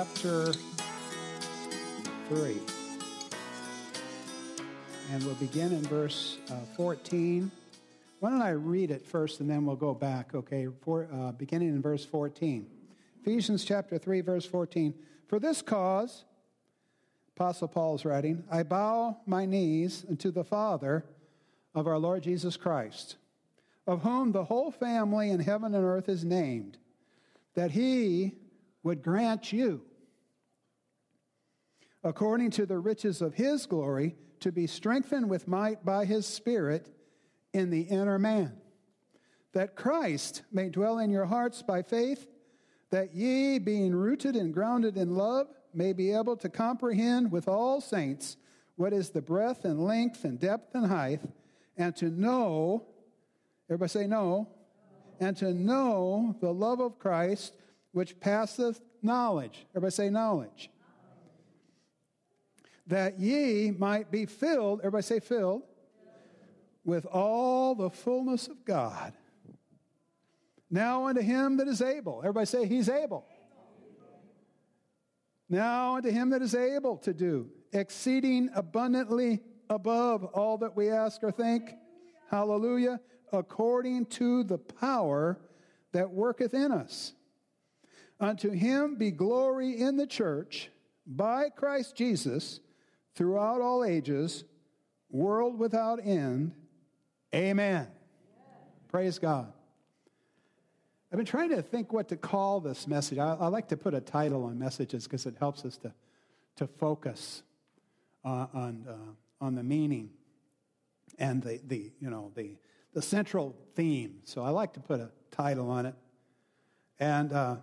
chapter 3. And we'll begin in verse uh, 14. Why don't I read it first and then we'll go back, okay? For, uh, beginning in verse 14. Ephesians chapter 3, verse 14. For this cause, Apostle Paul is writing, I bow my knees unto the Father of our Lord Jesus Christ, of whom the whole family in heaven and earth is named, that he would grant you, according to the riches of his glory, to be strengthened with might by his Spirit in the inner man, that Christ may dwell in your hearts by faith, that ye, being rooted and grounded in love, may be able to comprehend with all saints what is the breadth and length and depth and height, and to know, everybody say no, and to know the love of Christ which passeth knowledge. Everybody say knowledge. That ye might be filled, everybody say filled, with all the fullness of God. Now unto him that is able. Everybody say he's able. Now unto him that is able to do exceeding abundantly above all that we ask or think. Hallelujah. According to the power that worketh in us. Unto him be glory in the church by Christ Jesus throughout all ages, world without end. Amen. Praise God. I've been trying to think what to call this message. I, I like to put a title on messages because it helps us to, to focus uh, on, uh, on the meaning and the, the, you know, the, the central theme. So I like to put a title on it. And uh,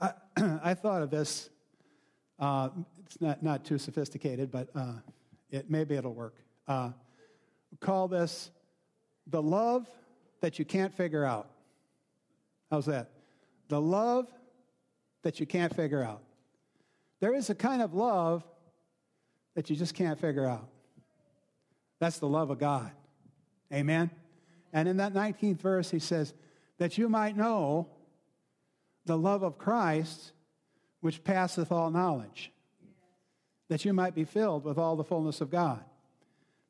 I, I thought of this. Uh, it's not, not too sophisticated, but uh, it, maybe it'll work. Uh, call this the love that you can't figure out. How's that? The love that you can't figure out. There is a kind of love that you just can't figure out. That's the love of God. Amen? And in that 19th verse, he says, that you might know the love of Christ, which passeth all knowledge, that you might be filled with all the fullness of God.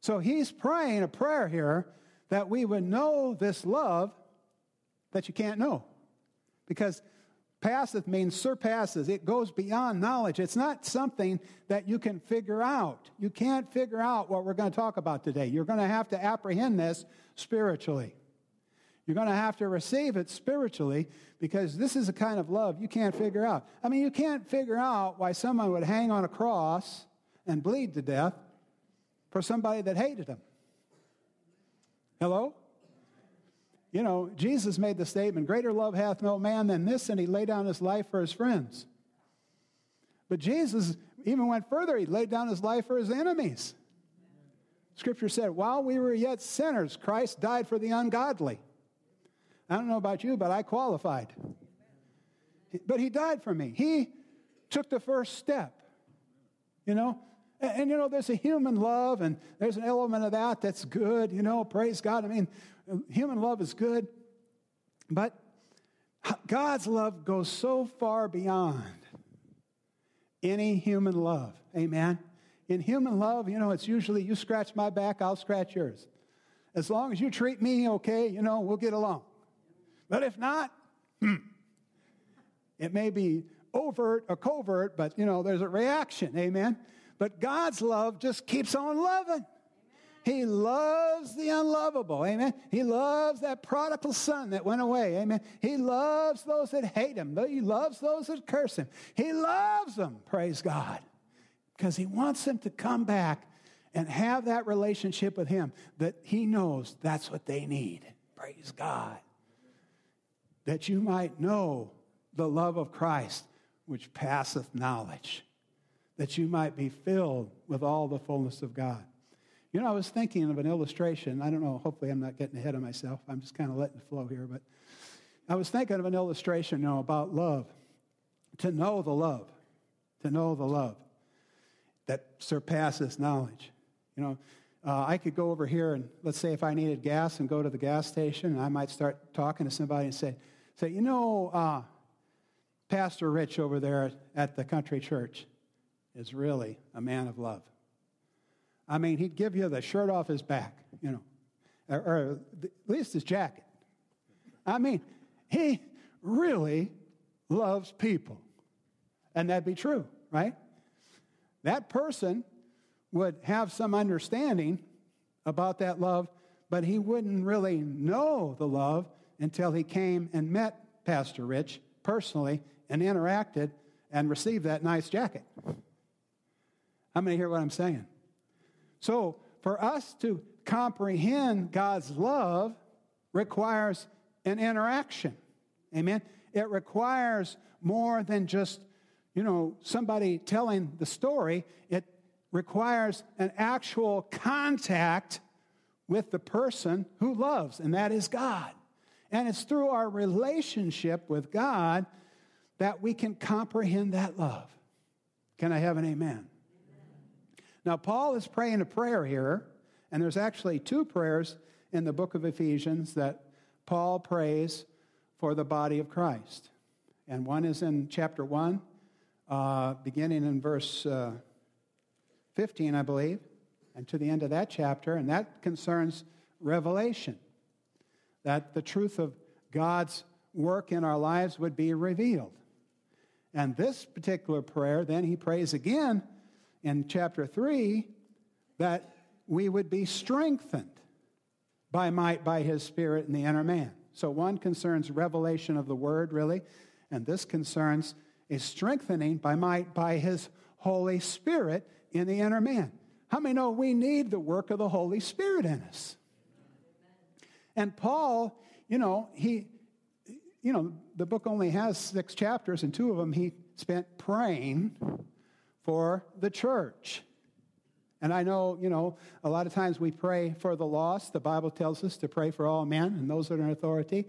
So he's praying a prayer here that we would know this love that you can't know. Because passeth means surpasses, it goes beyond knowledge. It's not something that you can figure out. You can't figure out what we're going to talk about today. You're going to have to apprehend this spiritually. You're going to have to receive it spiritually because this is a kind of love you can't figure out. I mean, you can't figure out why someone would hang on a cross and bleed to death for somebody that hated him. Hello? You know, Jesus made the statement, Greater love hath no man than this, and he laid down his life for his friends. But Jesus even went further. He laid down his life for his enemies. Scripture said, While we were yet sinners, Christ died for the ungodly. I don't know about you, but I qualified. But he died for me. He took the first step. You know? And, and, you know, there's a human love, and there's an element of that that's good, you know, praise God. I mean, human love is good, but God's love goes so far beyond any human love. Amen? In human love, you know, it's usually you scratch my back, I'll scratch yours. As long as you treat me okay, you know, we'll get along. But if not, it may be overt or covert, but you know, there's a reaction. Amen. But God's love just keeps on loving. He loves the unlovable. Amen. He loves that prodigal son that went away. Amen. He loves those that hate him. He loves those that curse him. He loves them. Praise God. Because he wants them to come back and have that relationship with him that he knows that's what they need. Praise God that you might know the love of Christ, which passeth knowledge, that you might be filled with all the fullness of God. You know, I was thinking of an illustration. I don't know, hopefully I'm not getting ahead of myself. I'm just kind of letting it flow here. But I was thinking of an illustration, you know, about love. To know the love, to know the love that surpasses knowledge. You know, uh, I could go over here and let's say if I needed gas and go to the gas station, and I might start talking to somebody and say, say, you know, uh, Pastor Rich over there at the country church is really a man of love. I mean, he'd give you the shirt off his back, you know, or, or at least his jacket. I mean, he really loves people. And that'd be true, right? That person would have some understanding about that love, but he wouldn't really know the love until he came and met Pastor Rich personally and interacted and received that nice jacket. How many hear what I'm saying? So, for us to comprehend God's love requires an interaction. Amen. It requires more than just, you know, somebody telling the story. It requires an actual contact with the person who loves, and that is God. And it's through our relationship with God that we can comprehend that love. Can I have an amen? Now, Paul is praying a prayer here, and there's actually two prayers in the book of Ephesians that Paul prays for the body of Christ. And one is in chapter 1, uh, beginning in verse uh, 15, I believe, and to the end of that chapter, and that concerns revelation. That the truth of God's work in our lives would be revealed. And this particular prayer, then he prays again in chapter 3 that we would be strengthened by might by his spirit in the inner man. So one concerns revelation of the word, really, and this concerns a strengthening by might by his Holy Spirit in the inner man. How many know we need the work of the Holy Spirit in us? And Paul, you know, he, you know, the book only has six chapters, and two of them he spent praying for the church. And I know, you know, a lot of times we pray for the lost. The Bible tells us to pray for all men and those that are in authority.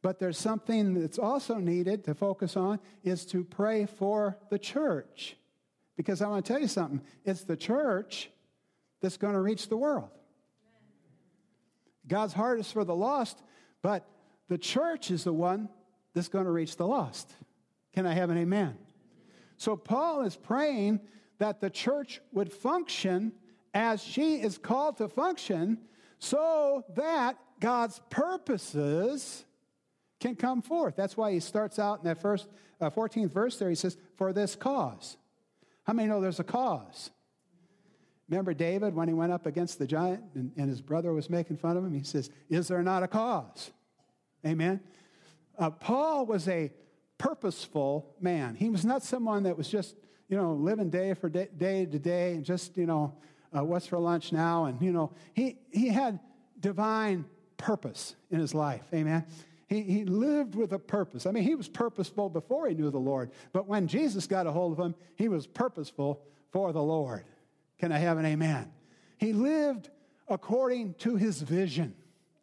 But there's something that's also needed to focus on is to pray for the church. Because I want to tell you something. It's the church that's going to reach the world. God's heart is for the lost, but the church is the one that's going to reach the lost. Can I have an amen? So Paul is praying that the church would function as she is called to function so that God's purposes can come forth. That's why he starts out in that first uh, 14th verse there. He says, For this cause. How many know there's a cause? Remember David when he went up against the giant and, and his brother was making fun of him? He says, Is there not a cause? Amen. Uh, Paul was a purposeful man. He was not someone that was just you know, living day for day, day to day and just, you know, uh, what's for lunch now. And, you know, he, he had divine purpose in his life. Amen. He, he lived with a purpose. I mean, he was purposeful before he knew the Lord. But when Jesus got a hold of him, he was purposeful for the Lord. Can I have an amen? He lived according to his vision.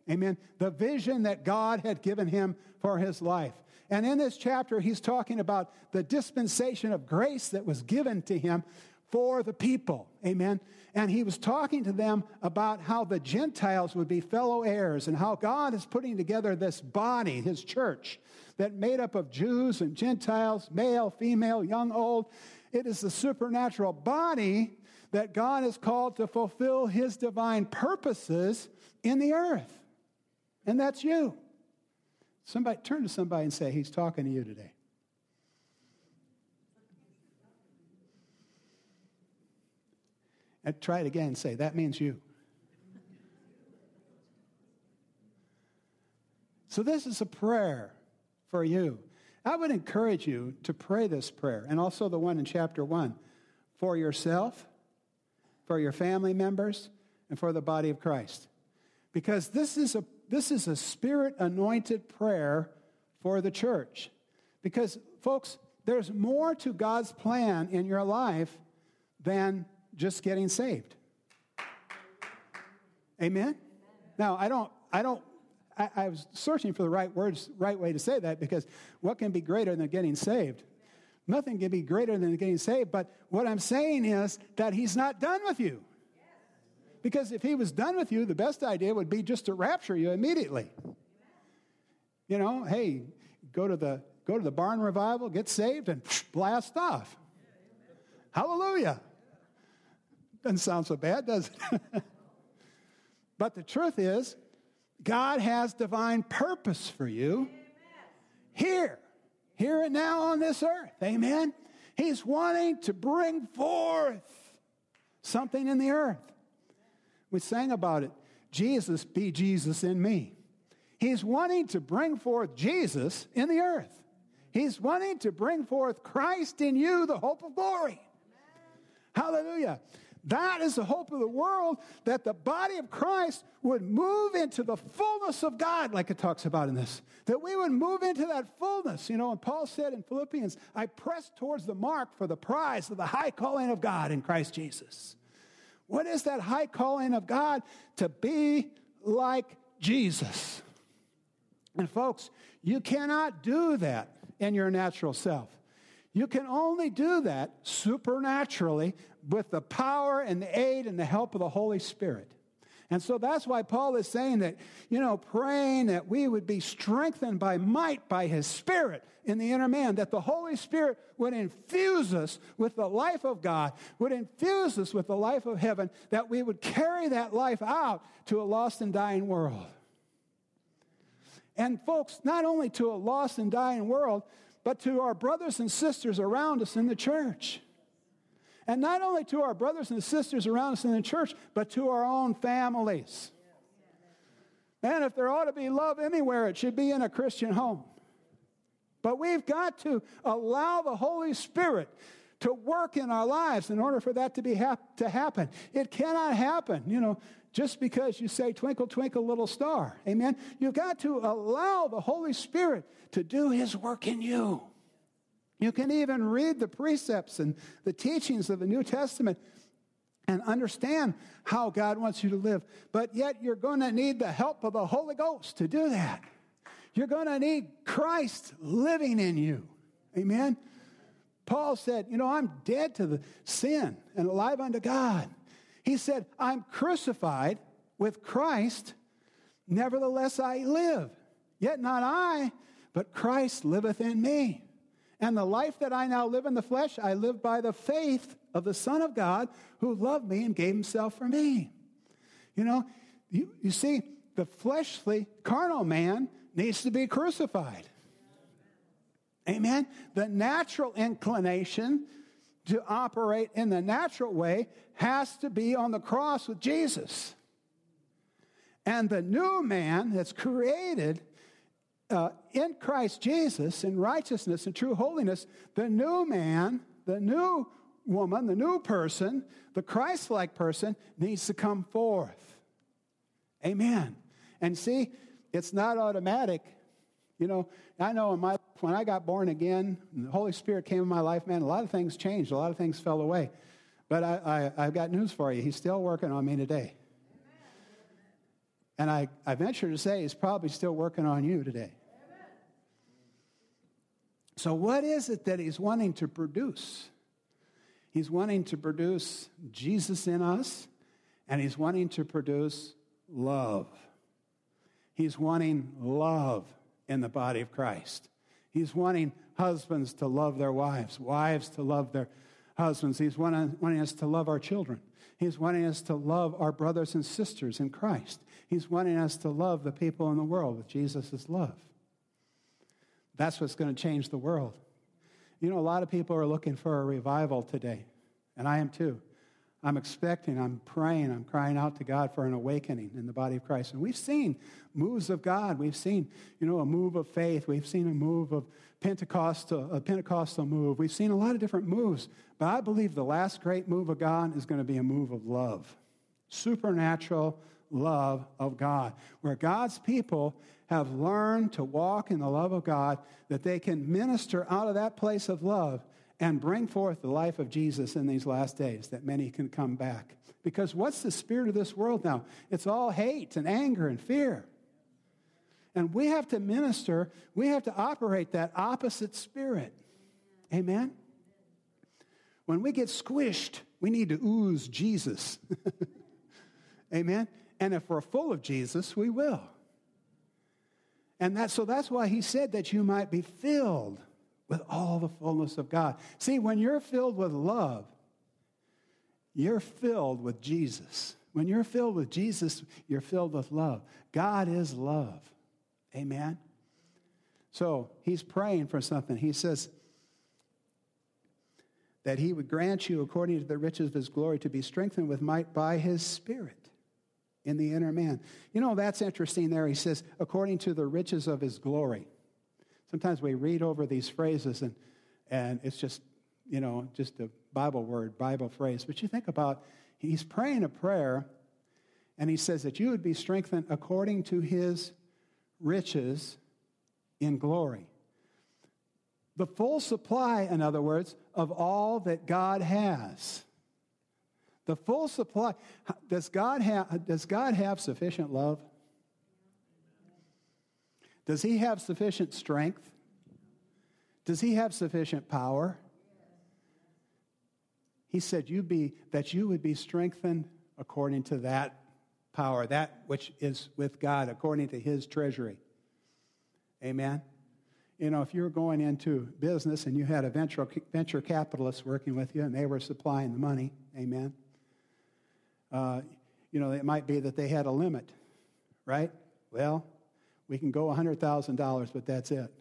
Amen. The vision that God had given him for his life. And in this chapter, he's talking about the dispensation of grace that was given to him for the people. Amen. And he was talking to them about how the Gentiles would be fellow heirs and how God is putting together this body, his church, that made up of Jews and Gentiles, male, female, young, old. It is the supernatural body that God is called to fulfill his divine purposes in the earth. And that's you. Somebody turn to somebody and say, He's talking to you today. And try it again and say, That means you. So, this is a prayer for you. I would encourage you to pray this prayer, and also the one in chapter 1 for yourself, for your family members, and for the body of Christ. Because this is a this is a spirit anointed prayer for the church. Because, folks, there's more to God's plan in your life than just getting saved. Amen? Now, I don't, I don't, I, I, was searching for the right words, right way to say that because what can be greater than getting saved? Nothing can be greater than getting saved, but what I'm saying is that He's not done with you. Because if he was done with you, the best idea would be just to rapture you immediately. You know, hey, go to the go to the barn revival, get saved, and blast off. Hallelujah. Doesn't sound so bad, does it? but the truth is, God has divine purpose for you here, here and now on this earth. Amen. He's wanting to bring forth something in the earth. We sang about it. Jesus be Jesus in me. He's wanting to bring forth Jesus in the earth. He's wanting to bring forth Christ in you, the hope of glory. Hallelujah. That is the hope of the world that the body of Christ would move into the fullness of God, like it talks about in this. That we would move into that fullness. You know, and Paul said in Philippians, I press towards the mark for the prize of the high calling of God in Christ Jesus. What is that high calling of God? To be like Jesus. And folks, you cannot do that in your natural self. You can only do that supernaturally with the power and the aid and the help of the Holy Spirit. And so that's why Paul is saying that, you know, praying that we would be strengthened by might by his Spirit in the inner man, that the Holy Spirit would infuse us with the life of God, would infuse us with the life of heaven, that we would carry that life out to a lost and dying world. And folks, not only to a lost and dying world, but to our brothers and sisters around us in the church. And not only to our brothers and sisters around us in the church, but to our own families. And if there ought to be love anywhere, it should be in a Christian home. But we've got to allow the Holy Spirit to work in our lives in order for that to be hap- to happen. It cannot happen, you know, just because you say twinkle twinkle little star. Amen. You've got to allow the Holy Spirit to do his work in you. You can even read the precepts and the teachings of the New Testament and understand how God wants you to live. But yet, you're going to need the help of the Holy Ghost to do that. You're going to need Christ living in you. Amen. Paul said, You know, I'm dead to the sin and alive unto God. He said, I'm crucified with Christ, nevertheless I live. Yet not I, but Christ liveth in me. And the life that I now live in the flesh, I live by the faith of the Son of God who loved me and gave himself for me. You know, you, you see, the fleshly, carnal man needs to be crucified. Amen. The natural inclination to operate in the natural way has to be on the cross with Jesus. And the new man that's created uh, in Christ Jesus, in righteousness and true holiness, the new man, the new woman, the new person, the Christ like person needs to come forth. Amen. And see, it's not automatic. You know, I know in my, when I got born again, the Holy Spirit came in my life, man, a lot of things changed, a lot of things fell away. But I, I, I've got news for you. He's still working on me today. And I, I venture to say he's probably still working on you today. So, what is it that he's wanting to produce? He's wanting to produce Jesus in us, and he's wanting to produce love. He's wanting love in the body of Christ. He's wanting husbands to love their wives, wives to love their husbands. He's wanting, wanting us to love our children. He's wanting us to love our brothers and sisters in Christ. He's wanting us to love the people in the world with Jesus' love. That's what's going to change the world. You know, a lot of people are looking for a revival today, and I am too. I'm expecting, I'm praying, I'm crying out to God for an awakening in the body of Christ. And we've seen moves of God. We've seen, you know, a move of faith. We've seen a move of Pentecostal, a Pentecostal move. We've seen a lot of different moves. But I believe the last great move of God is going to be a move of love. Supernatural love of God, where God's people have learned to walk in the love of God, that they can minister out of that place of love and bring forth the life of Jesus in these last days, that many can come back. Because what's the spirit of this world now? It's all hate and anger and fear. And we have to minister, we have to operate that opposite spirit. Amen? When we get squished, we need to ooze Jesus. Amen? And if we're full of Jesus, we will. And that, so that's why he said that you might be filled with all the fullness of God. See, when you're filled with love, you're filled with Jesus. When you're filled with Jesus, you're filled with love. God is love. Amen. So he's praying for something. He says that he would grant you, according to the riches of his glory, to be strengthened with might by his Spirit in the inner man. You know, that's interesting there. He says, according to the riches of his glory. Sometimes we read over these phrases and, and it's just, you know, just a Bible word, Bible phrase. But you think about, he's praying a prayer and he says that you would be strengthened according to his riches in glory. The full supply, in other words, of all that God has. The full supply. Does God have, does God have sufficient love? Does he have sufficient strength? Does he have sufficient power? He said you be that you would be strengthened according to that power, that which is with God, according to his treasury. Amen. You know, if you're going into business and you had a venture, venture capitalist working with you and they were supplying the money, amen. Uh, you know, it might be that they had a limit, right? Well, we can go $100,000, but that's it.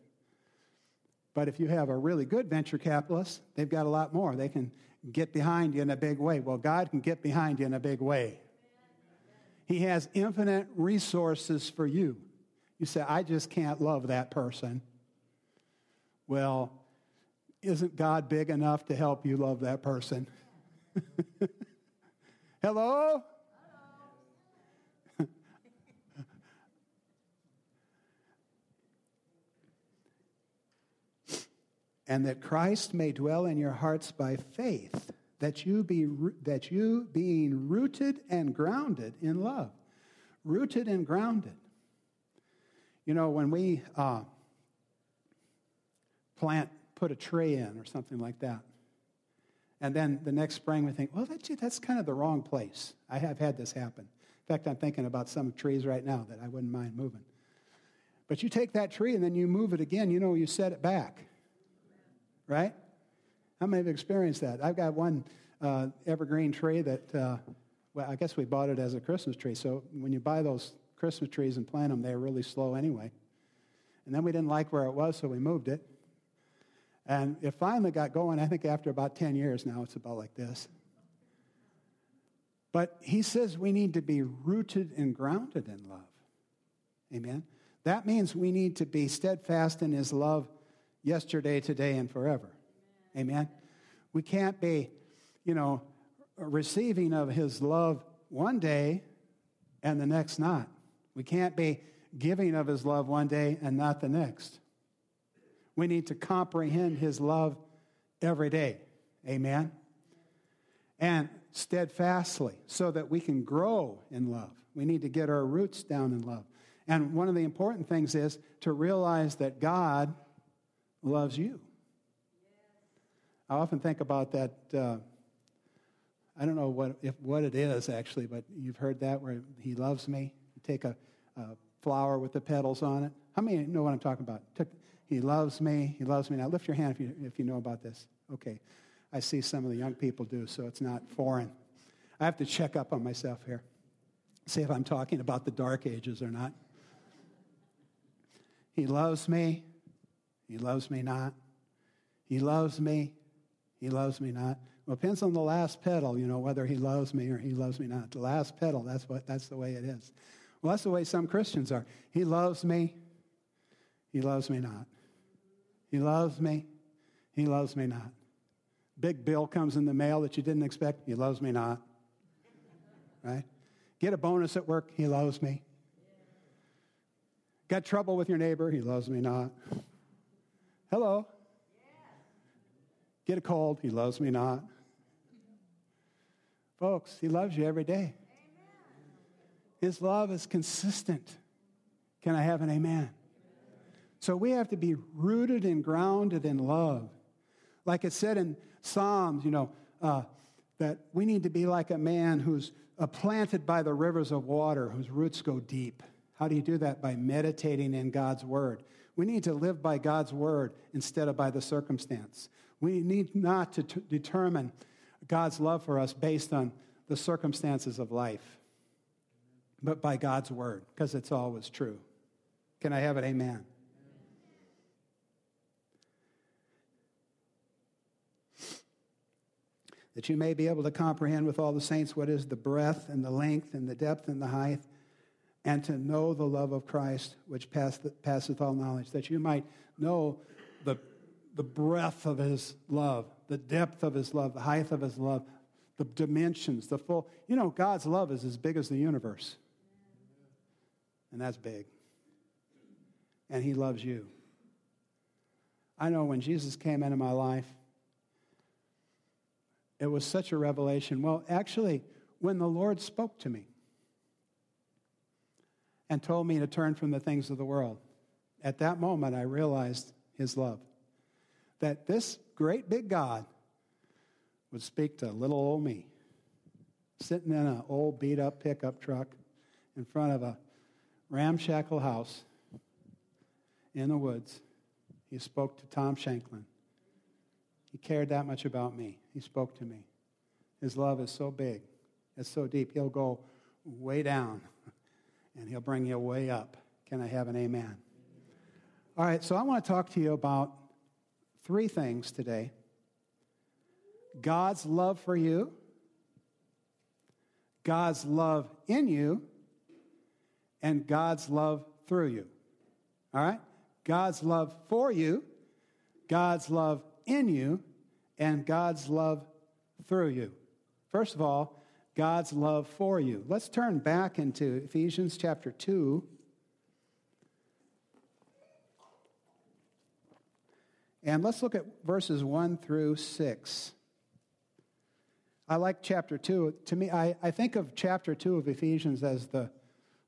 But if you have a really good venture capitalist, they've got a lot more. They can get behind you in a big way. Well, God can get behind you in a big way. He has infinite resources for you. You say, I just can't love that person. Well, isn't God big enough to help you love that person? Hello? and that Christ may dwell in your hearts by faith, that you be that you being rooted and grounded in love, rooted and grounded. You know, when we uh, plant, put a tree in or something like that, and then the next spring we think, well, that, that's kind of the wrong place. I have had this happen. In fact, I'm thinking about some trees right now that I wouldn't mind moving. But you take that tree and then you move it again, you know, you set it back right? How many have experienced that? I've got one uh, evergreen tree that, uh, well, I guess we bought it as a Christmas tree. So when you buy those Christmas trees and plant them, they're really slow anyway. And then we didn't like where it was, so we moved it. And it finally got going, I think after about 10 years now, it's about like this. But he says we need to be rooted and grounded in love. Amen. That means we need to be steadfast in his love yesterday, today, and forever. Amen. We can't be, you know, receiving of his love one day and the next not. We can't be giving of his love one day and not the next. We need to comprehend his love every day. Amen. And steadfastly so that we can grow in love. We need to get our roots down in love. And one of the important things is to realize that God loves you. I often think about that. Uh, I don't know what, if, what it is actually, but you've heard that where he loves me. You take a, a flower with the petals on it. How many know what I'm talking about? Took, he loves me. He loves me. Now lift your hand if you, if you know about this. Okay. I see some of the young people do, so it's not foreign. I have to check up on myself here, see if I'm talking about the dark ages or not. He loves me. He loves me not. He loves me. He loves me not. Well, depends on the last petal, you know, whether he loves me or he loves me not. The last petal, that's what that's the way it is. Well, that's the way some Christians are. He loves me. He loves me not. He loves me. He loves me not. Big bill comes in the mail that you didn't expect. He loves me not. Right? Get a bonus at work. He loves me. Got trouble with your neighbor. He loves me not. Hello. Get a cold. He loves me not. Folks, he loves you every day. His love is consistent. Can I have an amen? So we have to be rooted and grounded in love. Like it said in Psalms, you know, uh, that we need to be like a man who's uh, planted by the rivers of water, whose roots go deep. How do you do that? By meditating in God's word. We need to live by God's word instead of by the circumstance. We need not to t- determine God's love for us based on the circumstances of life, but by God's word, because it's always true. Can I have it? Amen. That you may be able to comprehend with all the saints what is the breadth and the length and the depth and the height, and to know the love of Christ, which passeth all knowledge, that you might know the, the breadth of his love, the depth of his love, the height of his love, the dimensions, the full. You know, God's love is as big as the universe. And that's big. And he loves you. I know when Jesus came into my life, it was such a revelation. Well, actually, when the Lord spoke to me and told me to turn from the things of the world, at that moment I realized his love. That this great big God would speak to little old me, sitting in an old beat up pickup truck in front of a ramshackle house in the woods. He spoke to Tom Shanklin. He cared that much about me. He spoke to me. His love is so big, it's so deep. He'll go way down and he'll bring you way up. Can I have an amen? All right, so I want to talk to you about three things today. God's love for you, God's love in you, and God's love through you. All right? God's love for you, God's love in you, and God's love through you. First of all, God's love for you. Let's turn back into Ephesians chapter 2. And let's look at verses 1 through 6. I like chapter 2. To me, I, I think of chapter 2 of Ephesians as the,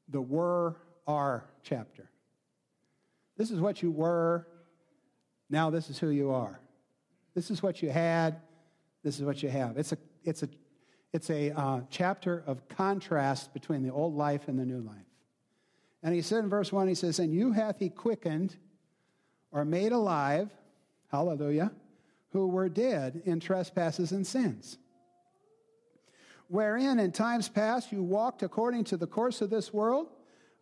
the were are chapter. This is what you were, now this is who you are. This is what you had, this is what you have. It's a, it's a, it's a uh, chapter of contrast between the old life and the new life. And he said in verse 1, he says, And you hath he quickened or made alive, hallelujah, who were dead in trespasses and sins wherein in times past you walked according to the course of this world,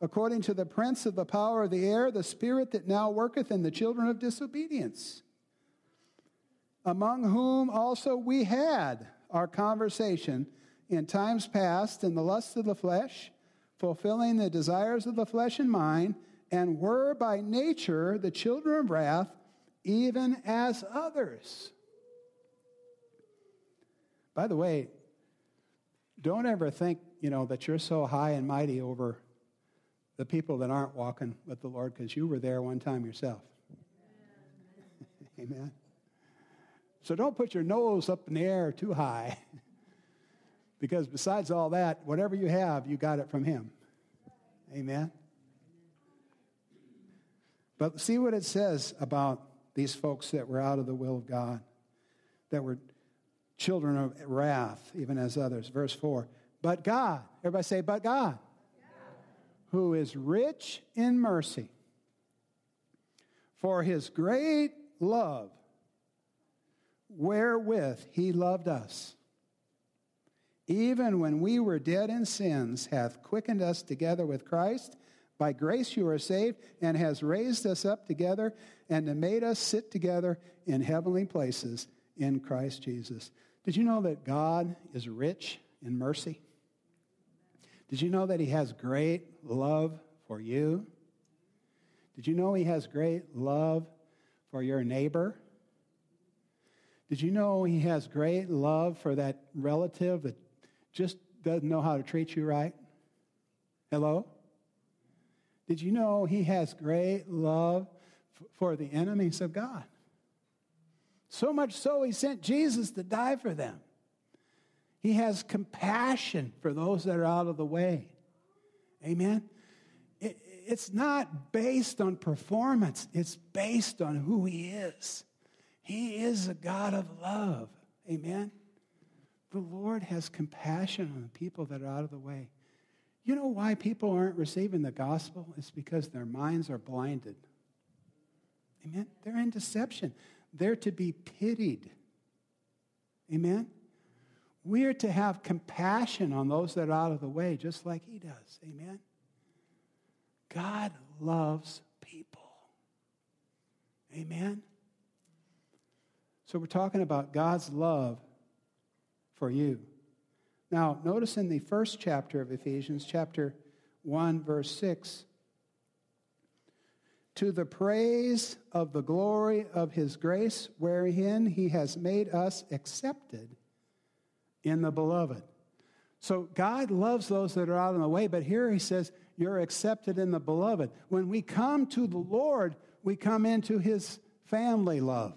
according to the prince of the power of the air, the spirit that now worketh in the children of disobedience, among whom also we had our conversation in times past in the lust of the flesh, fulfilling the desires of the flesh and mind, and were by nature the children of wrath, even as others. By the way, don't ever think, you know, that you're so high and mighty over the people that aren't walking with the Lord because you were there one time yourself. Amen. So don't put your nose up in the air too high because besides all that, whatever you have, you got it from Him. Amen. But see what it says about these folks that were out of the will of God, that were children of wrath, even as others. Verse 4. But God, everybody say, but God, who is rich in mercy, for his great love, wherewith he loved us, even when we were dead in sins, hath quickened us together with Christ. By grace you are saved, and has raised us up together, and made us sit together in heavenly places in Christ Jesus. Did you know that God is rich in mercy? Did you know that He has great love for you? Did you know He has great love for your neighbor? Did you know He has great love for that relative that just doesn't know how to treat you right? Hello? Did you know He has great love for the enemies of God? So much so, he sent Jesus to die for them. He has compassion for those that are out of the way. Amen? It, it's not based on performance, it's based on who he is. He is a God of love. Amen? The Lord has compassion on the people that are out of the way. You know why people aren't receiving the gospel? It's because their minds are blinded. Amen? They're in deception. They're to be pitied. Amen? We are to have compassion on those that are out of the way, just like He does. Amen? God loves people. Amen? So we're talking about God's love for you. Now, notice in the first chapter of Ephesians, chapter 1, verse 6, to the praise of the glory of his grace, wherein he has made us accepted in the beloved. So God loves those that are out of the way, but here he says, You're accepted in the beloved. When we come to the Lord, we come into his family love.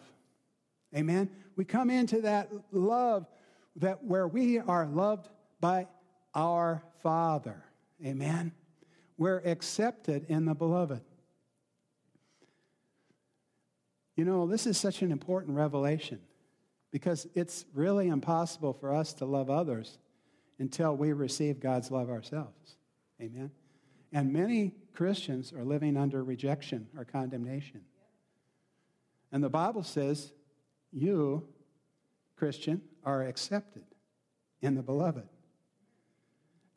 Amen. We come into that love that where we are loved by our Father. Amen. We're accepted in the beloved. You know, this is such an important revelation because it's really impossible for us to love others until we receive God's love ourselves. Amen. And many Christians are living under rejection or condemnation. And the Bible says, you, Christian, are accepted in the beloved.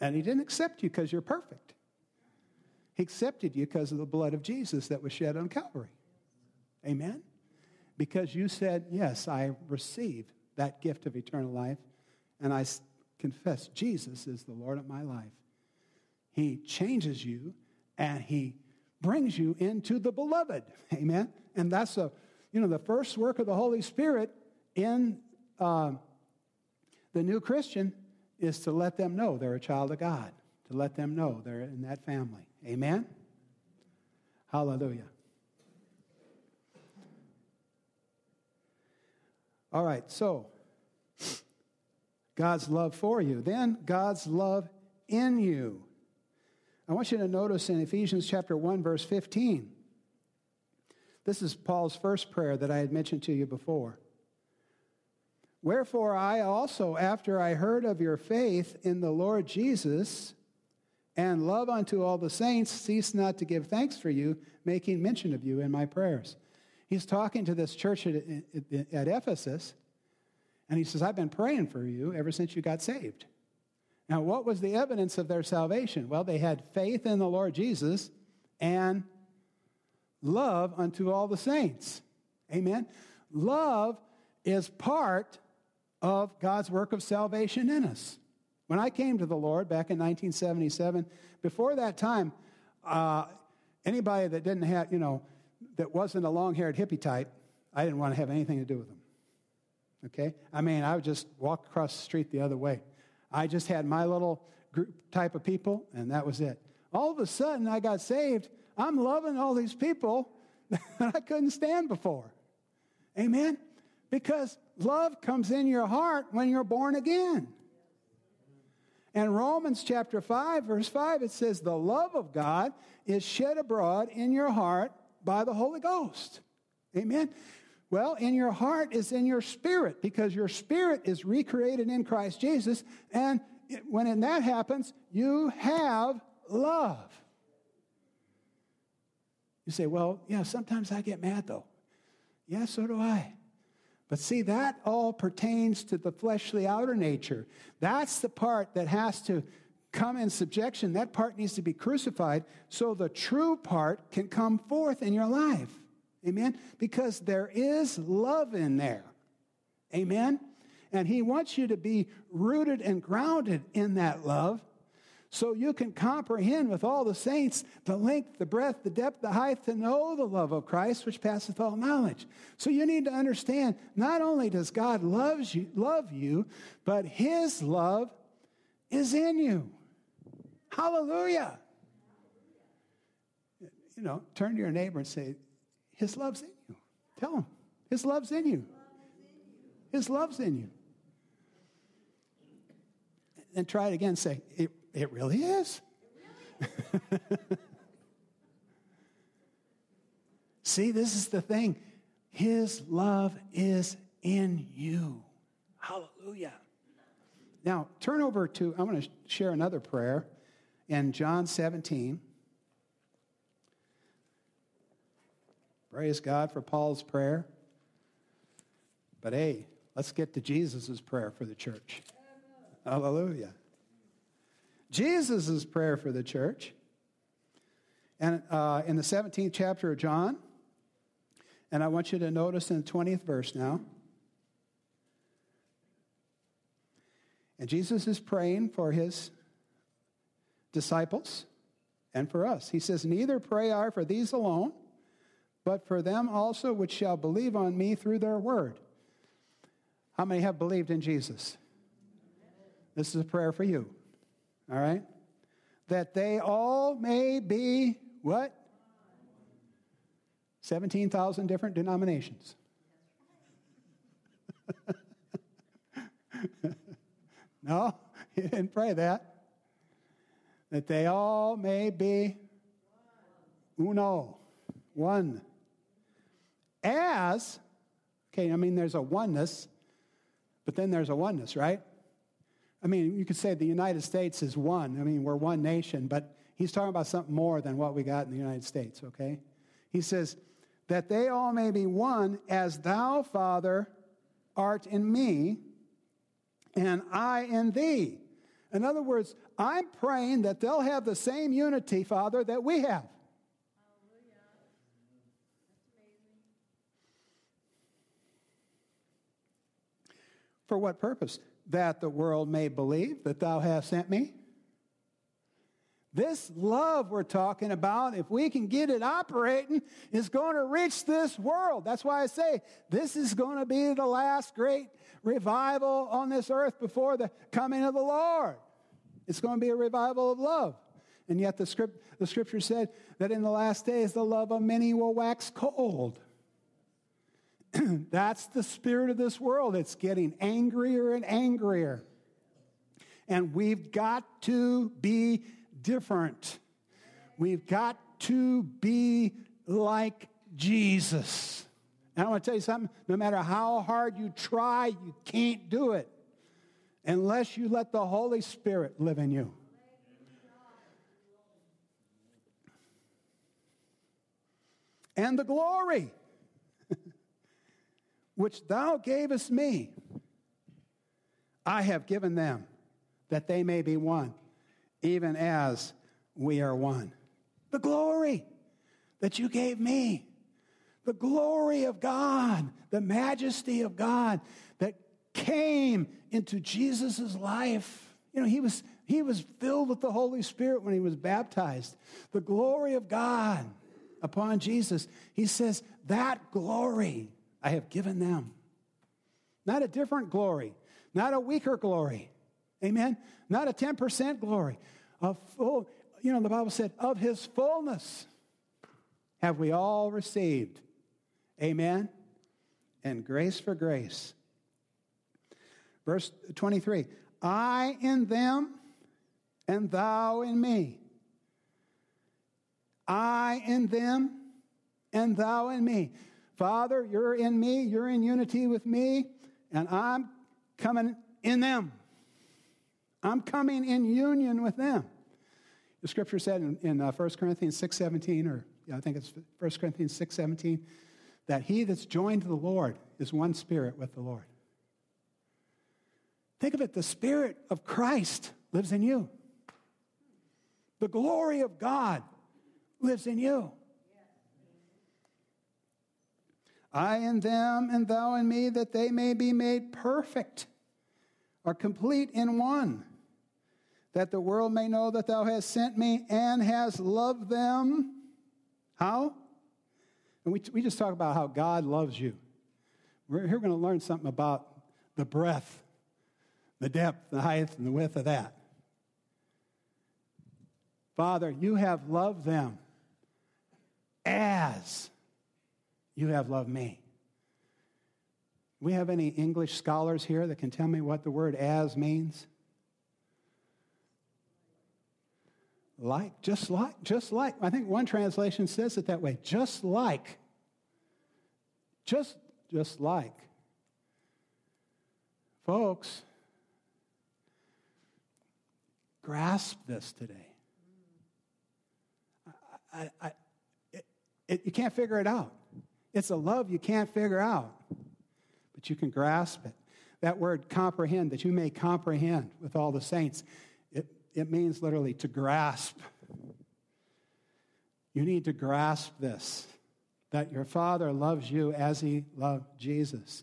And he didn't accept you because you're perfect. He accepted you because of the blood of Jesus that was shed on Calvary. Amen? Because you said, Yes, I receive that gift of eternal life, and I confess Jesus is the Lord of my life. He changes you and he brings you into the beloved. Amen? And that's a, you know, the first work of the Holy Spirit in uh, the new Christian is to let them know they're a child of God, to let them know they're in that family. Amen? Hallelujah. All right, so God's love for you. Then God's love in you. I want you to notice in Ephesians chapter 1 verse 15. This is Paul's first prayer that I had mentioned to you before. Wherefore, I also, after I heard of your faith in the Lord Jesus and love unto all the saints, cease not to give thanks for you, making mention of you in my prayers. He's talking to this church at, at, Ephesus, and he says, I've been praying for you ever since you got saved. Now, what was the evidence of their salvation? Well, they had faith in the Lord Jesus and love unto all the saints. Amen. Love is part of God's work of salvation in us. When I came to the Lord back in 1977, before that time, uh, anybody that didn't have, you know, that wasn't a long haired hippie type, I didn't want to have anything to do with them. Okay? I mean, I would just walk across the street the other way. I just had my little group type of people, and that was it. All of a sudden, I got saved. I'm loving all these people that I couldn't stand before. Amen? Because love comes in your heart when you're born again. And Romans chapter 5, verse 5, it says, The love of God is shed abroad in your heart by the Holy Ghost. Amen. Well, in your heart is in your spirit because your spirit is recreated in Christ Jesus. And when that happens, you have love. You say, Well, yeah, sometimes I get mad though. Yeah, so do I. But see, that all pertains to the fleshly outer nature. That's the part that has to come in subjection. That part needs to be crucified so the true part can come forth in your life. Amen? Because there is love in there. Amen? And He wants you to be rooted and grounded in that love so you can comprehend with all the saints the length, the breadth, the depth, the height, to know the love of Christ, which passeth all knowledge. So you need to understand not only does God loves you, love you, but his love is in you. Hallelujah. You know, turn to your neighbor and say, His love's in you. Tell him, His love's in you. His love's in you. And try it again. Say, it really is. See, this is the thing. His love is in you. Hallelujah. Now, turn over to, I'm going to share another prayer in John 17. Praise God for Paul's prayer. But hey, let's get to Jesus' prayer for the church. Hallelujah. Jesus' prayer for the church. And uh, in the 17th chapter of John, and I want you to notice in the 20th verse now. And Jesus is praying for his disciples and for us. He says, Neither pray I for these alone, but for them also which shall believe on me through their word. How many have believed in Jesus? This is a prayer for you. All right? That they all may be what? 17,000 different denominations. no, he didn't pray that. That they all may be uno, one. As, okay, I mean, there's a oneness, but then there's a oneness, right? I mean, you could say the United States is one. I mean, we're one nation, but he's talking about something more than what we got in the United States, okay? He says, that they all may be one as thou, Father, art in me, and I in thee. In other words, I'm praying that they'll have the same unity, Father, that we have. For what purpose? That the world may believe that thou hast sent me. This love we're talking about, if we can get it operating, is going to reach this world. That's why I say this is going to be the last great revival on this earth before the coming of the Lord. It's going to be a revival of love. And yet the, script, the scripture said that in the last days the love of many will wax cold. That's the spirit of this world. It's getting angrier and angrier. And we've got to be different. We've got to be like Jesus. And I want to tell you something no matter how hard you try, you can't do it unless you let the Holy Spirit live in you. And the glory which thou gavest me, I have given them, that they may be one even as we are one. The glory that you gave me, the glory of God, the majesty of God that came into Jesus' life. You know, he was, he was filled with the Holy Spirit when he was baptized. The glory of God upon Jesus. He says, That glory I have given them. Not a different glory, not a weaker glory, Amen? Not a 10% glory. A full, you know, the Bible said, of his fullness have we all received. Amen? And grace for grace. Verse 23 I in them, and thou in me. I in them, and thou in me. Father, you're in me, you're in unity with me, and I'm coming in them. I'm coming in union with them. The scripture said in, in uh, 1 Corinthians 6.17, or yeah, I think it's 1 Corinthians 6.17, that he that's joined to the Lord is one spirit with the Lord. Think of it, the spirit of Christ lives in you. The glory of God lives in you. I in them, and thou in me, that they may be made perfect or complete in one that the world may know that thou hast sent me and hast loved them. How? And we, we just talk about how God loves you. We're here going to learn something about the breadth, the depth, the height, and the width of that. Father, you have loved them as you have loved me. We have any English scholars here that can tell me what the word as means? Like, just like, just like. I think one translation says it that way. Just like. Just, just like. Folks, grasp this today. I, I, it, it, you can't figure it out. It's a love you can't figure out, but you can grasp it. That word comprehend, that you may comprehend with all the saints, it, it means literally to grasp. You need to grasp this that your Father loves you as He loved Jesus.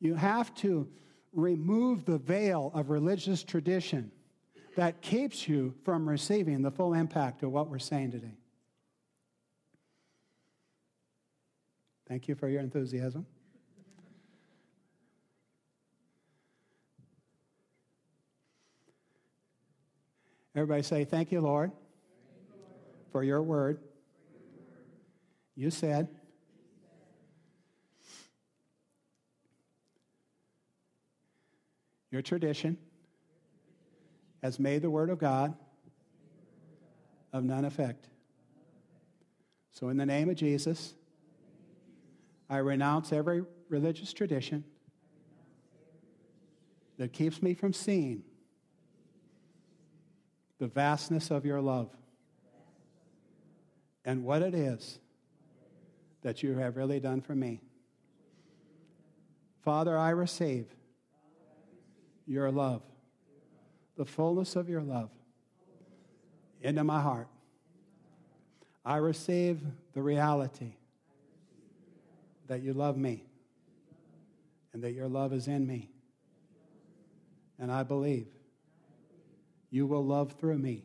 You have to remove the veil of religious tradition that keeps you from receiving the full impact of what we're saying today. Thank you for your enthusiasm. Everybody say, Thank you, Lord, for your word. You said, Your tradition has made the Word of God of none effect. So, in the name of Jesus, I renounce every religious tradition that keeps me from seeing the vastness of your love and what it is that you have really done for me. Father, I receive your love, the fullness of your love into my heart. I receive the reality that you love me and that your love is in me. And I believe you will love through me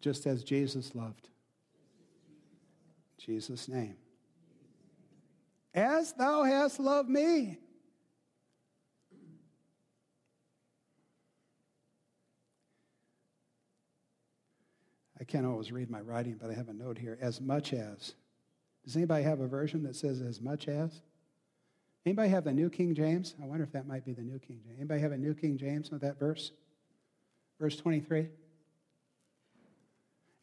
just as Jesus loved. Jesus' name. As thou hast loved me. I can't always read my writing, but I have a note here. As much as. Does anybody have a version that says as much as? Anybody have the New King James? I wonder if that might be the New King James. Anybody have a New King James with that verse? Verse 23.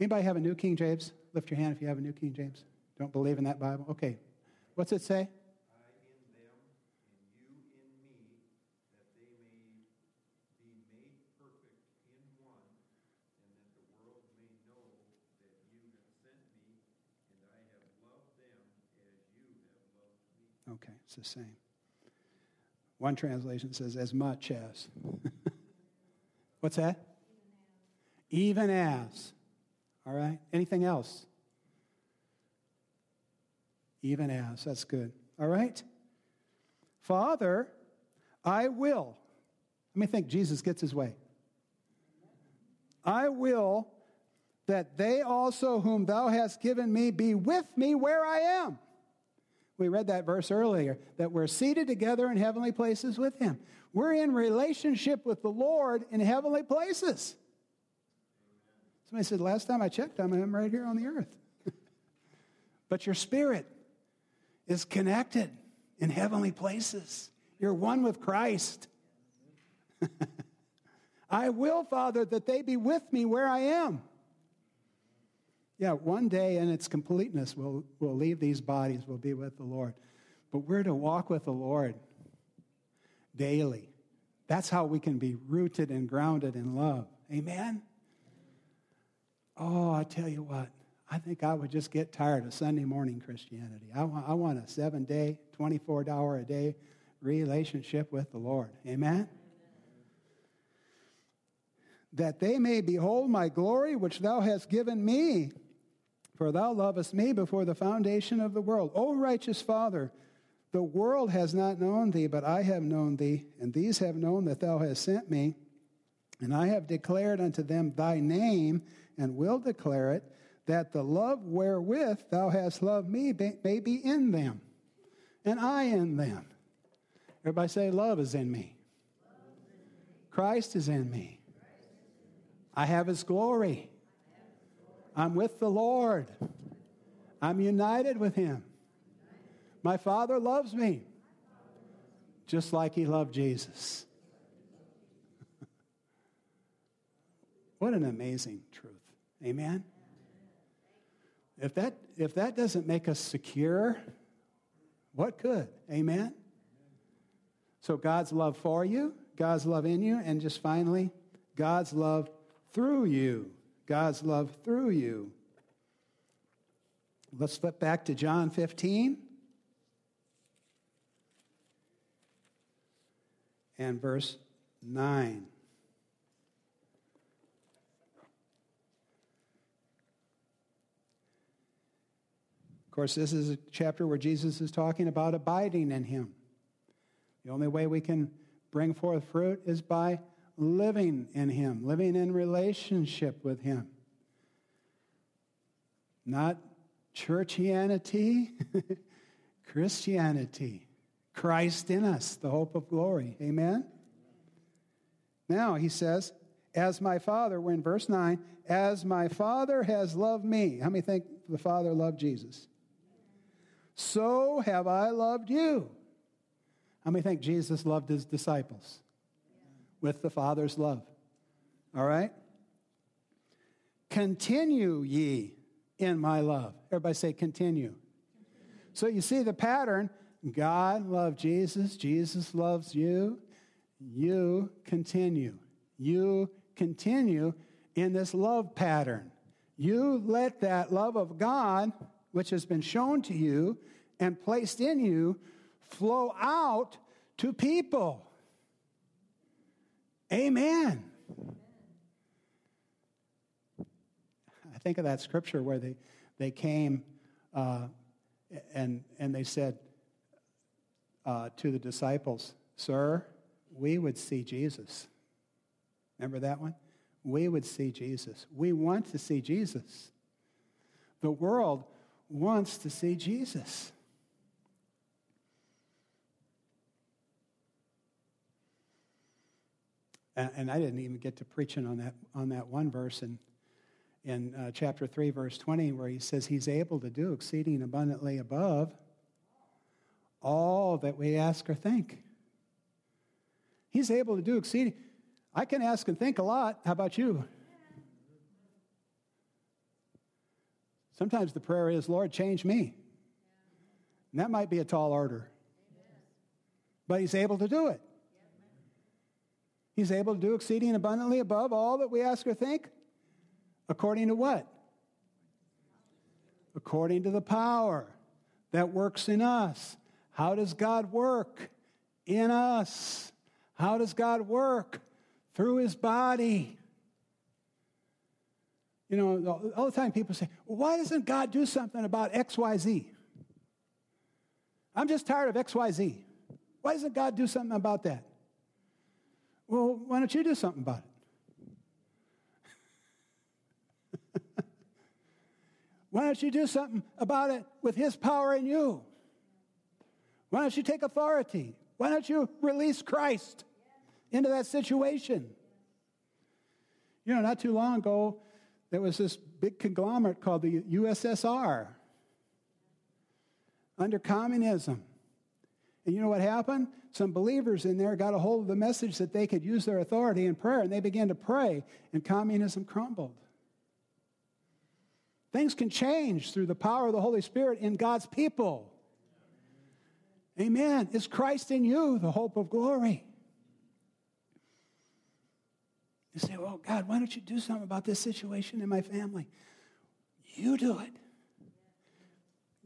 Anybody have a New King James? Lift your hand if you have a New King James. Don't believe in that Bible? Okay. What's it say? Okay, it's the same. One translation says, as much as. What's that? Even as. All right? Anything else? Even as. That's good. All right? Father, I will. Let me think Jesus gets his way. I will that they also, whom thou hast given me, be with me where I am. We read that verse earlier that we're seated together in heavenly places with Him. We're in relationship with the Lord in heavenly places. Somebody said, Last time I checked, I'm right here on the earth. but your spirit is connected in heavenly places. You're one with Christ. I will, Father, that they be with me where I am. Yeah, one day in its completeness, we'll, we'll leave these bodies, we'll be with the Lord. But we're to walk with the Lord daily. That's how we can be rooted and grounded in love. Amen? Oh, I tell you what, I think I would just get tired of Sunday morning Christianity. I want, I want a seven day, 24 hour a day relationship with the Lord. Amen? That they may behold my glory, which thou hast given me for thou lovest me before the foundation of the world. O righteous Father, the world has not known thee, but I have known thee, and these have known that thou hast sent me. And I have declared unto them thy name, and will declare it, that the love wherewith thou hast loved me may be in them, and I in them. Everybody say, Love is in me. Christ is in me. I have his glory. I'm with the Lord. I'm united with Him. My Father loves me just like He loved Jesus. what an amazing truth. Amen? If that, if that doesn't make us secure, what could? Amen? So, God's love for you, God's love in you, and just finally, God's love through you. God's love through you. Let's flip back to John 15 and verse 9. Of course, this is a chapter where Jesus is talking about abiding in Him. The only way we can bring forth fruit is by living in Him, living in relationship with Him. Not churchianity, Christianity. Christ in us, the hope of glory. Amen? Now, he says, as my Father, we're in verse 9, as my Father has loved me. How many think the Father loved Jesus? So have I loved you. How many think Jesus loved his disciples? With the Father's love. All right? Continue ye in my love. Everybody say, continue. So you see the pattern. God loved Jesus, Jesus loves you. You continue. You continue in this love pattern. You let that love of God, which has been shown to you and placed in you, flow out to people. Amen. I think of that scripture where they, they came uh, and, and they said uh, to the disciples, Sir, we would see Jesus. Remember that one? We would see Jesus. We want to see Jesus. The world wants to see Jesus. And, and I didn't even get to preaching on that, on that one verse in, in uh, chapter 3, verse 20, where he says he's able to do exceeding abundantly above all that we ask or think. He's able to do exceeding. I can ask and think a lot. How about you? Sometimes the prayer is, Lord, change me. And that might be a tall order. But he's able to do it. He's able to do exceeding abundantly above all that we ask or think. According to what? According to the power that works in us. How does God work in us? How does God work? Through his body. You know, all the time people say, why doesn't God do something about XYZ? I'm just tired of XYZ. Why doesn't God do something about that? Well, why don't you do something about it? why don't you do something about it with His power in you? Why don't you take authority? Why don't you release Christ into that situation? You know, not too long ago, there was this big conglomerate called the USSR under communism. And you know what happened? Some believers in there got a hold of the message that they could use their authority in prayer, and they began to pray, and communism crumbled. Things can change through the power of the Holy Spirit in God's people. Amen. Is Christ in you, the hope of glory? You say, well, God, why don't you do something about this situation in my family? You do it.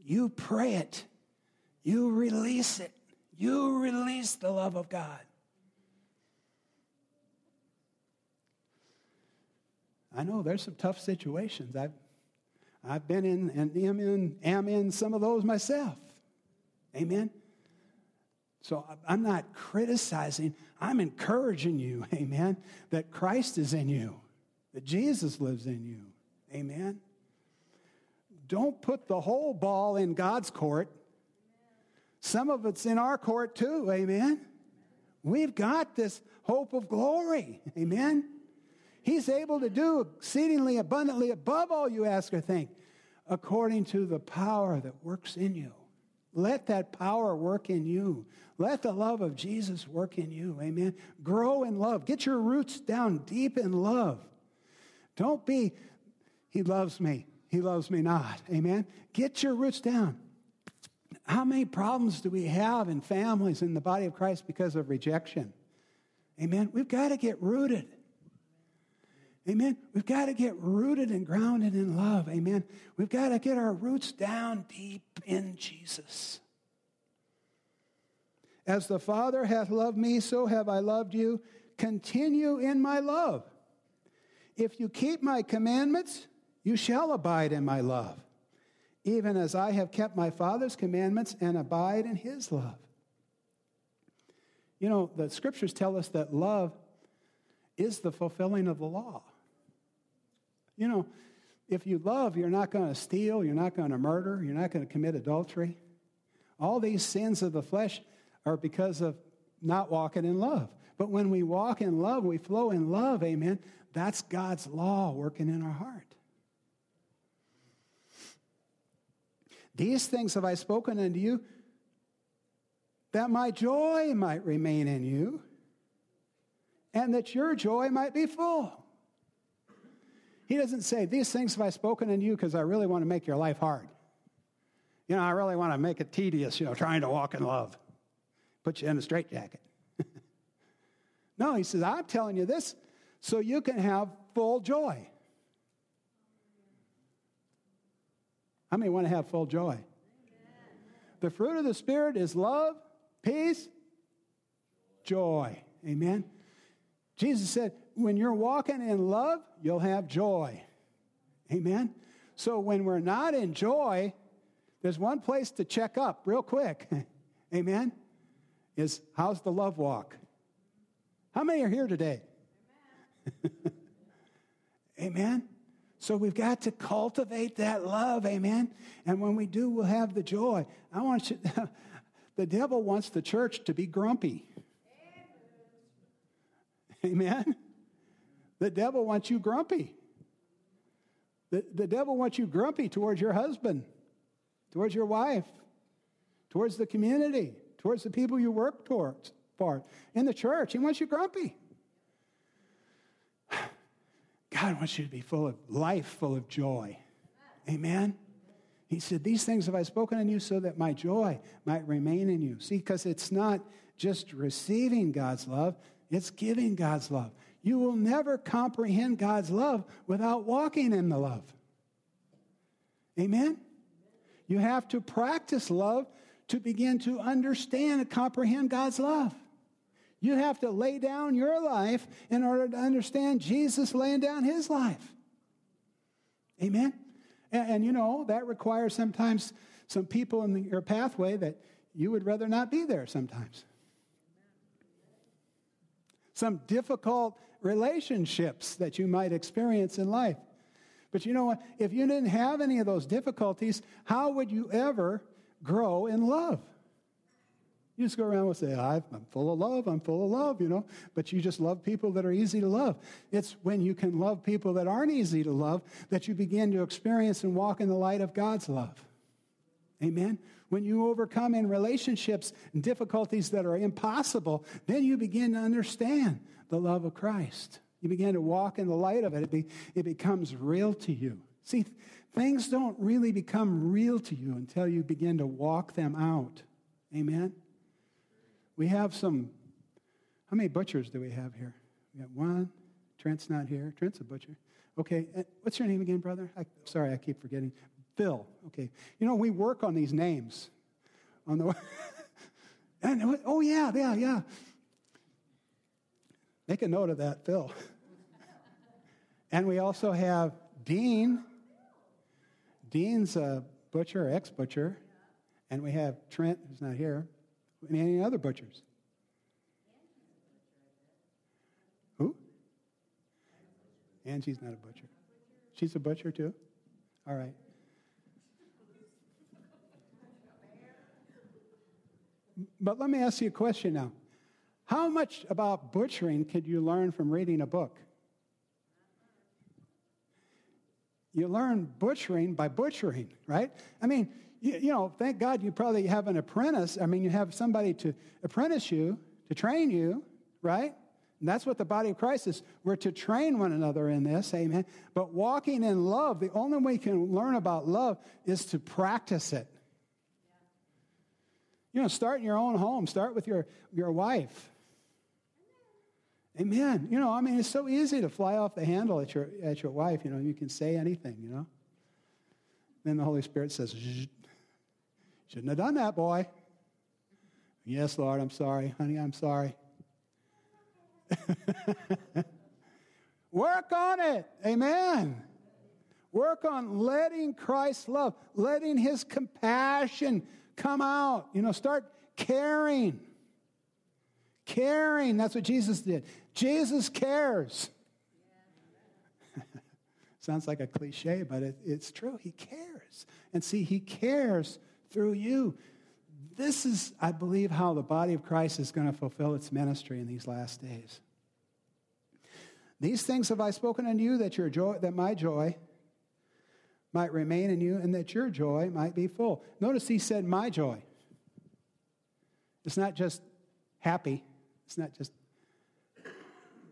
You pray it. You release it. You release the love of God. I know there's some tough situations. I've, I've been in and am in, am in some of those myself. Amen. So I'm not criticizing, I'm encouraging you, amen, that Christ is in you, that Jesus lives in you. Amen. Don't put the whole ball in God's court some of it's in our court too, amen? We've got this hope of glory, amen? He's able to do exceedingly abundantly above all you ask or think, according to the power that works in you. Let that power work in you. Let the love of Jesus work in you. Amen. Grow in love. Get your roots down deep in love. Don't be, He loves me. He loves me not. Amen. Get your roots down. How many problems do we have in families in the body of Christ because of rejection? Amen. We've got to get rooted. Amen. We've got to get rooted and grounded in love. Amen. We've got to get our roots down deep in Jesus. As the Father hath loved me, so have I loved you. Continue in my love. If you keep my commandments, you shall abide in my love, even as I have kept my Father's commandments and abide in his love. You know, the scriptures tell us that love is the fulfilling of the law. You know, if you love, you're not going to steal, you're not going to murder, you're not going to commit adultery. All these sins of the flesh are because of not walking in love. But when we walk in love, we flow in love, amen. That's God's law working in our heart. These things have I spoken unto you, that my joy might remain in you, and that your joy might be full. He doesn't say, These things have I spoken unto you because I really want to make your life hard. You know, I really want to make it tedious, you know, trying to walk in love. Put you in a straitjacket. no, he says, I'm telling you this so you can have full joy. How many want to have full joy? Amen. The fruit of the Spirit is love, peace, joy. Amen. Jesus said, when you're walking in love, you'll have joy. Amen. So when we're not in joy, there's one place to check up real quick. Amen. Is how's the love walk? How many are here today? Amen. So we've got to cultivate that love, amen. And when we do, we'll have the joy. I want you, the devil wants the church to be grumpy. Amen. The devil wants you grumpy. The, the devil wants you grumpy towards your husband, towards your wife, towards the community, towards the people you work towards for. In the church, he wants you grumpy. God wants you to be full of life, full of joy. Amen. He said, These things have I spoken unto you so that my joy might remain in you. See, because it's not just receiving God's love, it's giving God's love. You will never comprehend God's love without walking in the love. Amen? You have to practice love to begin to understand and comprehend God's love. You have to lay down your life in order to understand Jesus laying down his life. Amen? And, and you know, that requires sometimes some people in the, your pathway that you would rather not be there sometimes. Some difficult relationships that you might experience in life. But you know what? If you didn't have any of those difficulties, how would you ever grow in love? You just go around and say, I'm full of love, I'm full of love, you know, but you just love people that are easy to love. It's when you can love people that aren't easy to love that you begin to experience and walk in the light of God's love. Amen? When you overcome in relationships difficulties that are impossible, then you begin to understand the love of Christ. You begin to walk in the light of it, it, be, it becomes real to you. See, things don't really become real to you until you begin to walk them out. Amen? We have some, how many butchers do we have here? We got one. Trent's not here. Trent's a butcher. Okay, uh, what's your name again, brother? I, sorry, I keep forgetting. Phil. Okay. You know, we work on these names. On the and, oh yeah, yeah, yeah. Make a note of that, Phil. and we also have Dean. Dean's a butcher, ex butcher. And we have Trent, who's not here. Any other butchers? Who? Angie's not a butcher. She's a butcher too? All right. But let me ask you a question now. How much about butchering could you learn from reading a book? You learn butchering by butchering, right? I mean, you, know, thank God you probably have an apprentice. I mean, you have somebody to apprentice you, to train you, right? And that's what the body of Christ is. We're to train one another in this, amen. But walking in love, the only way you can learn about love is to practice it. You know, start in your own home, start with your, your wife. Amen. You know, I mean, it's so easy to fly off the handle at your, at your wife. You know, you can say anything, you know. Then the Holy Spirit says, Shouldn't have done that, boy. Yes, Lord, I'm sorry. Honey, I'm sorry. Work on it. Amen. Work on letting Christ's love, letting his compassion come out. You know, start caring. Caring. That's what Jesus did. Jesus cares. Sounds like a cliche, but it, it's true. He cares. And see, he cares through you. This is, I believe, how the body of Christ is going to fulfill its ministry in these last days. These things have I spoken unto you that your joy, that my joy might remain in you, and that your joy might be full. Notice he said, My joy. It's not just happy, it's not just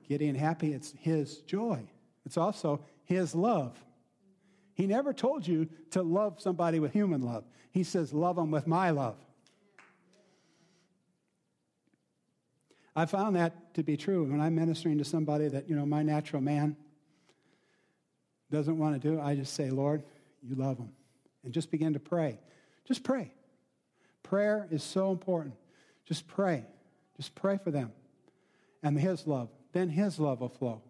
getting happy, it's his joy. It's also his love. He never told you to love somebody with human love. He says, Love them with my love. I found that to be true when I'm ministering to somebody that, you know, my natural man doesn't want to do, I just say, Lord, you love them. And just begin to pray. Just pray. Prayer is so important. Just pray. Just pray for them. And His love. Then His love will flow.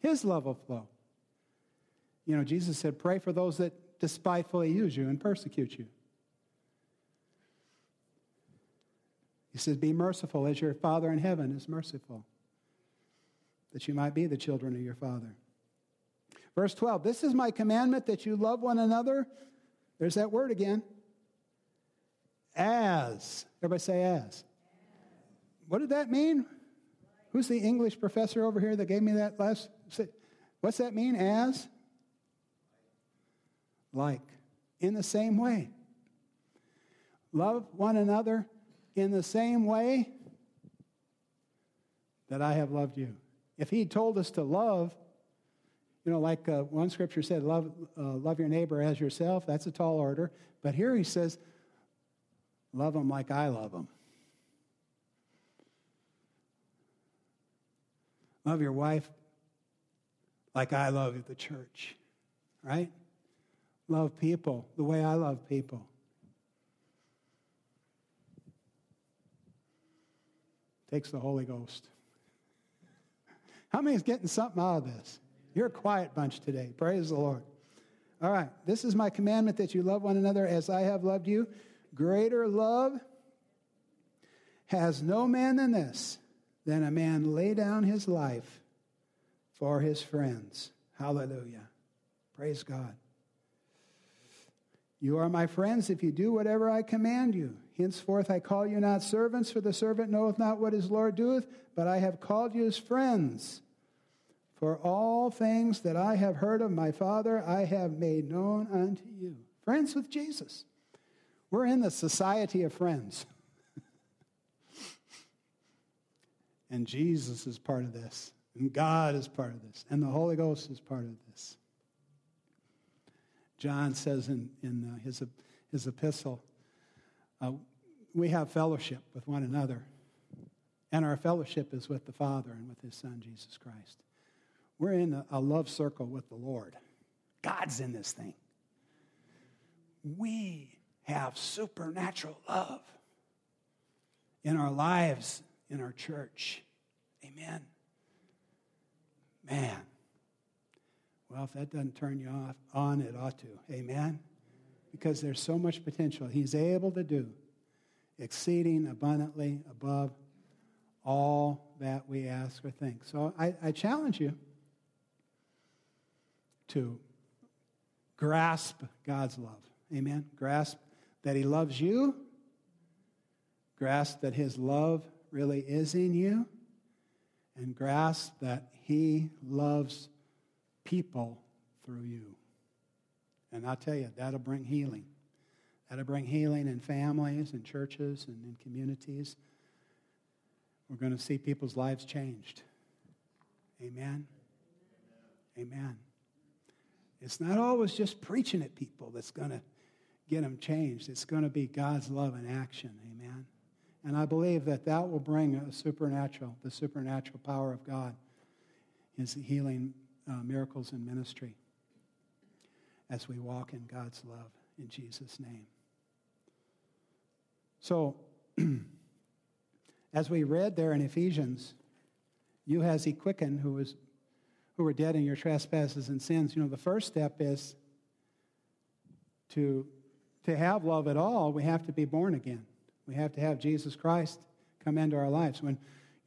His love will flow. You know, Jesus said, pray for those that despitefully use you and persecute you. He says, Be merciful as your Father in heaven is merciful, that you might be the children of your Father. Verse 12 This is my commandment that you love one another. There's that word again. As. Everybody say as. What did that mean? Who's the English professor over here that gave me that last? What's that mean? As? Like. In the same way. Love one another in the same way that I have loved you. If he told us to love, you know, like uh, one scripture said, love, uh, love your neighbor as yourself, that's a tall order. But here he says, love them like I love them. Love your wife like I love the church, right? Love people the way I love people. Takes the Holy Ghost. How many is getting something out of this? You're a quiet bunch today. Praise the Lord. All right. This is my commandment that you love one another as I have loved you. Greater love has no man than this, than a man lay down his life for his friends. Hallelujah. Praise God. You are my friends if you do whatever I command you. Henceforth I call you not servants, for the servant knoweth not what his Lord doeth, but I have called you as friends. For all things that I have heard of my Father, I have made known unto you. Friends with Jesus. We're in the society of friends. and Jesus is part of this, and God is part of this, and the Holy Ghost is part of this. John says in, in uh, his, his epistle, uh, we have fellowship with one another, and our fellowship is with the Father and with his Son, Jesus Christ. We're in a, a love circle with the Lord. God's in this thing. We have supernatural love in our lives, in our church. Amen. Man, well, if that doesn't turn you off, on, it ought to. Amen? Because there's so much potential. He's able to do exceeding abundantly above all that we ask or think. So I, I challenge you to grasp God's love. Amen? Grasp that He loves you, grasp that His love really is in you, and grasp that He loves people through you. And I'll tell you, that'll bring healing. That'll bring healing in families and churches and in communities. We're going to see people's lives changed. Amen. Amen. It's not always just preaching at people that's going to get them changed. It's going to be God's love in action. Amen. And I believe that that will bring a supernatural, the supernatural power of God, his healing uh, miracles and ministry as we walk in God's love in Jesus' name. So, as we read there in Ephesians, you has he quickened who was who were dead in your trespasses and sins. You know, the first step is to to have love at all, we have to be born again. We have to have Jesus Christ come into our lives. When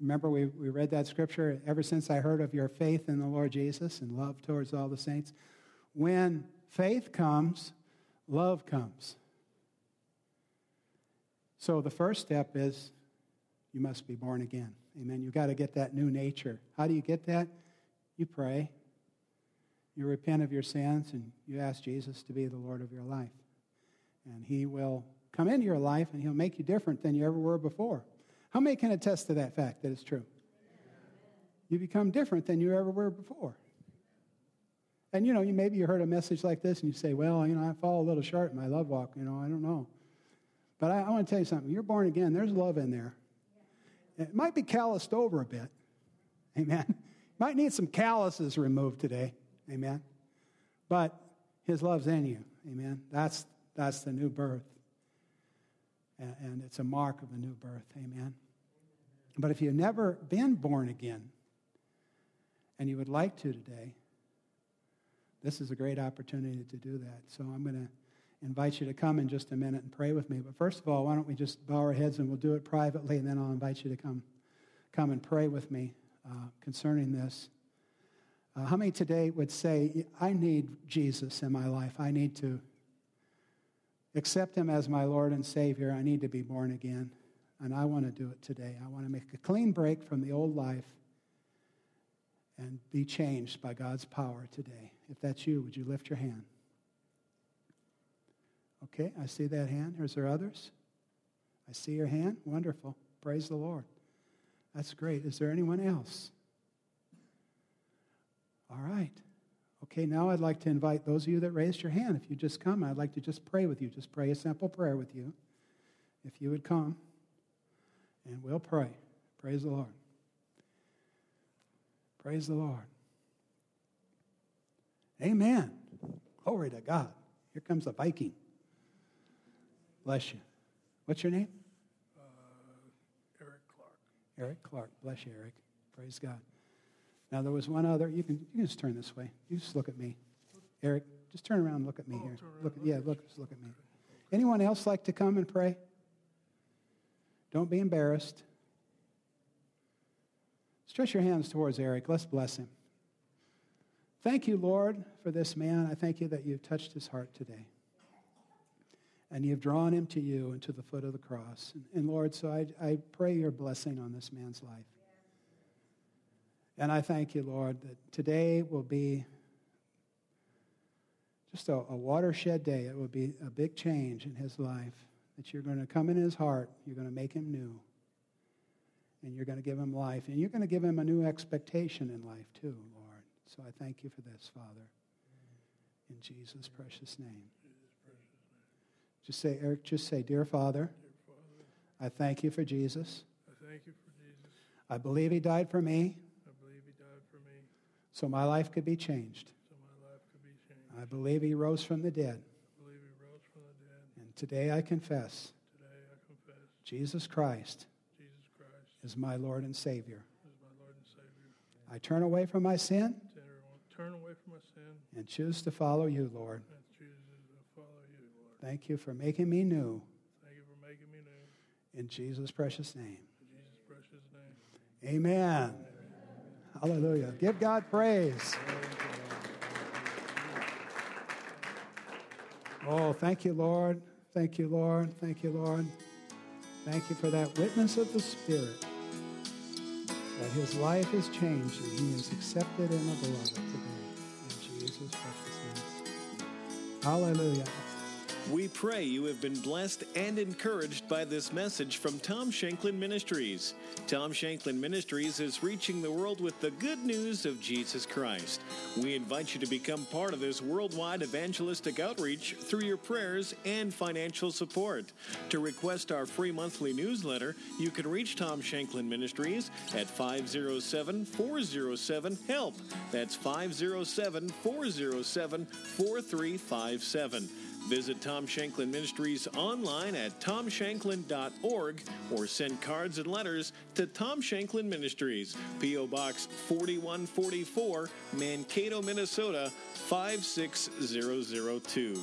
remember we, we read that scripture, ever since I heard of your faith in the Lord Jesus and love towards all the saints, when faith comes, love comes. So the first step is you must be born again. Amen. You've got to get that new nature. How do you get that? You pray, you repent of your sins, and you ask Jesus to be the Lord of your life. And He will come into your life and He'll make you different than you ever were before. How many can attest to that fact that it's true? You become different than you ever were before. And you know, you maybe you heard a message like this and you say, Well, you know, I fall a little short in my love walk, you know, I don't know. But I, I want to tell you something. You're born again, there's love in there. It might be calloused over a bit. Amen. Might need some calluses removed today. Amen. But his love's in you. Amen. That's that's the new birth. And, and it's a mark of the new birth. Amen. But if you've never been born again and you would like to today, this is a great opportunity to do that. So I'm going to invite you to come in just a minute and pray with me. But first of all, why don't we just bow our heads and we'll do it privately, and then I'll invite you to come, come and pray with me uh, concerning this. Uh, how many today would say, I need Jesus in my life? I need to accept him as my Lord and Savior. I need to be born again. And I want to do it today. I want to make a clean break from the old life and be changed by God's power today. If that's you, would you lift your hand? Okay, I see that hand. Is there others? I see your hand. Wonderful. Praise the Lord. That's great. Is there anyone else? All right. Okay, now I'd like to invite those of you that raised your hand, if you just come, I'd like to just pray with you. Just pray a simple prayer with you. If you would come, and we'll pray. Praise the Lord. Praise the Lord. Amen. Glory to God. Here comes a Viking. Bless you. What's your name? Uh, Eric Clark. Eric Clark. Bless you, Eric. Praise God. Now there was one other. You can you can just turn this way. You just look at me, Eric. Just turn around and look at me Oh, here. Look, look yeah, look, just look at me. Anyone else like to come and pray? Don't be embarrassed. Stretch your hands towards Eric. Let's bless him. Thank you, Lord, for this man. I thank you that you've touched his heart today. And you've drawn him to you and to the foot of the cross. And, and Lord, so I, I pray your blessing on this man's life. And I thank you, Lord, that today will be just a, a watershed day. It will be a big change in his life. That you're going to come in his heart, you're going to make him new, and you're going to give him life, and you're going to give him a new expectation in life, too, Lord. So I thank you for this, Father. In Jesus' precious name. Just say, Eric, just say, Dear Father, I thank you for Jesus. I thank you for Jesus. I believe he died for me I believe he died for me so my life could be changed. so my life could be changed. I believe he rose from the dead. I believe he rose from the dead. Today I confess Today I confess Jesus Christ Jesus Christ is my Lord and Savior. Lord and Savior. I turn away from my sin Turn away from my sin and choose to follow you, Lord. and. Thank you for making me new. Thank you for making me new. In Jesus' precious name. In Jesus' precious name. Amen. Hallelujah. Give God praise. Oh, thank you, Lord. Thank you, Lord. Thank you, Lord. Thank you for that witness of the Spirit. That his life is changed and he is accepted in the beloved today. In Jesus' precious name. Hallelujah. We pray you have been blessed and encouraged by this message from Tom Shanklin Ministries. Tom Shanklin Ministries is reaching the world with the good news of Jesus Christ. We invite you to become part of this worldwide evangelistic outreach through your prayers and financial support. To request our free monthly newsletter, you can reach Tom Shanklin Ministries at 507 407 HELP. That's 507 407 4357. Visit Tom Shanklin Ministries online at tomshanklin.org or send cards and letters to Tom Shanklin Ministries, P.O. Box 4144, Mankato, Minnesota 56002.